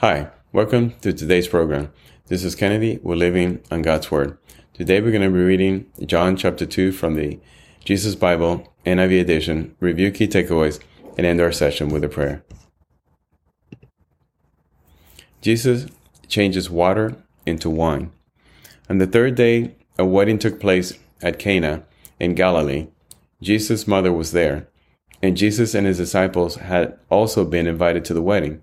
Hi, welcome to today's program. This is Kennedy. We're living on God's Word. Today we're going to be reading John chapter 2 from the Jesus Bible NIV edition, review key takeaways, and end our session with a prayer. Jesus changes water into wine. On the third day, a wedding took place at Cana in Galilee. Jesus' mother was there, and Jesus and his disciples had also been invited to the wedding.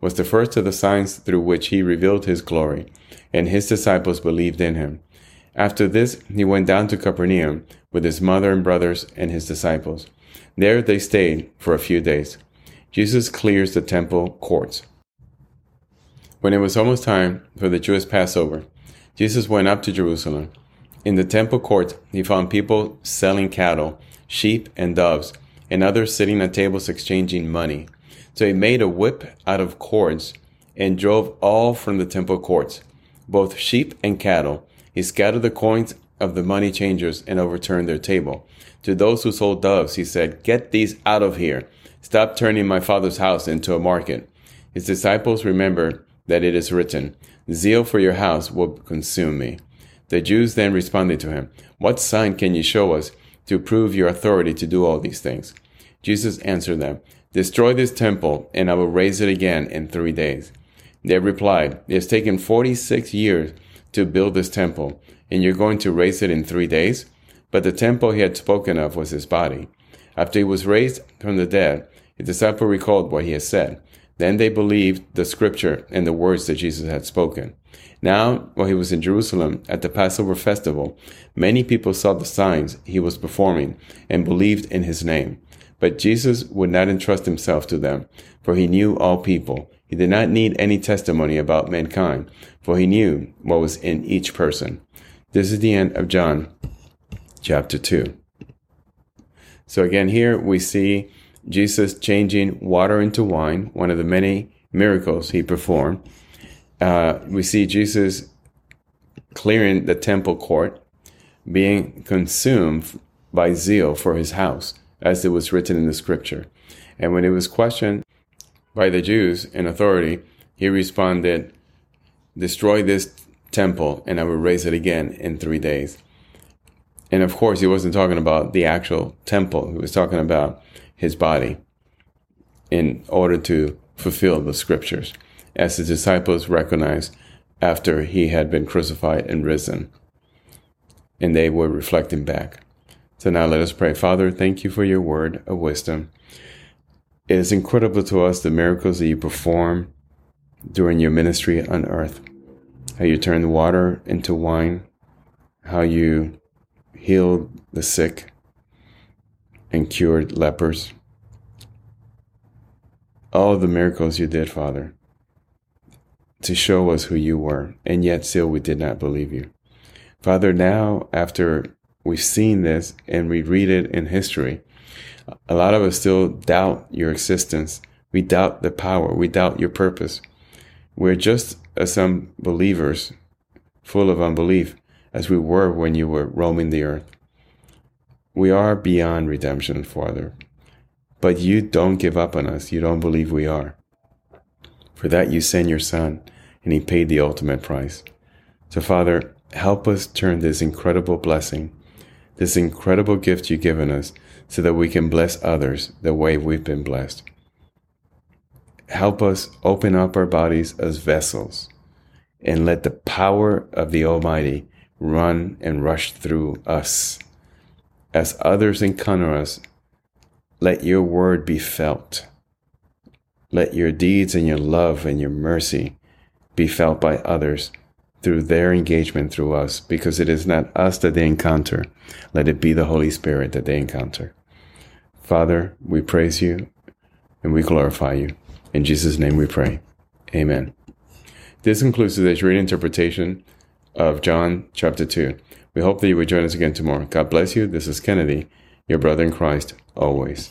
was the first of the signs through which he revealed his glory, and his disciples believed in him. After this, he went down to Capernaum with his mother and brothers and his disciples. There they stayed for a few days. Jesus clears the temple courts. When it was almost time for the Jewish Passover, Jesus went up to Jerusalem. In the temple courts, he found people selling cattle, sheep, and doves, and others sitting at tables exchanging money. So he made a whip out of cords and drove all from the temple courts, both sheep and cattle. He scattered the coins of the money changers and overturned their table. To those who sold doves, he said, Get these out of here. Stop turning my father's house into a market. His disciples remembered that it is written, Zeal for your house will consume me. The Jews then responded to him, What sign can you show us to prove your authority to do all these things? Jesus answered them, Destroy this temple, and I will raise it again in three days. They replied, It has taken 46 years to build this temple, and you're going to raise it in three days? But the temple he had spoken of was his body. After he was raised from the dead, his disciple recalled what he had said. Then they believed the scripture and the words that Jesus had spoken. Now, while he was in Jerusalem at the Passover festival, many people saw the signs he was performing and believed in his name. But Jesus would not entrust himself to them, for he knew all people. He did not need any testimony about mankind, for he knew what was in each person. This is the end of John chapter 2. So again, here we see Jesus changing water into wine, one of the many miracles he performed. Uh, we see Jesus clearing the temple court, being consumed by zeal for his house as it was written in the scripture. And when it was questioned by the Jews in authority, he responded, Destroy this temple and I will raise it again in three days. And of course, he wasn't talking about the actual temple, he was talking about his body in order to fulfill the scriptures, as the disciples recognized after he had been crucified and risen. And they were reflecting back. So now let us pray. Father, thank you for your word of wisdom. It is incredible to us the miracles that you perform during your ministry on earth. How you turned water into wine, how you healed the sick and cured lepers. All the miracles you did, Father, to show us who you were, and yet still we did not believe you. Father, now after We've seen this and we read it in history. A lot of us still doubt your existence. We doubt the power. We doubt your purpose. We're just as some believers, full of unbelief, as we were when you were roaming the earth. We are beyond redemption, Father. But you don't give up on us. You don't believe we are. For that, you sent your Son, and He paid the ultimate price. So, Father, help us turn this incredible blessing this incredible gift you've given us so that we can bless others the way we've been blessed. help us open up our bodies as vessels and let the power of the Almighty run and rush through us. As others encounter us, let your word be felt. Let your deeds and your love and your mercy be felt by others through their engagement through us, because it is not us that they encounter. Let it be the Holy Spirit that they encounter. Father, we praise you and we glorify you. In Jesus' name we pray. Amen. This concludes today's reading interpretation of John chapter 2. We hope that you will join us again tomorrow. God bless you. This is Kennedy, your brother in Christ, always.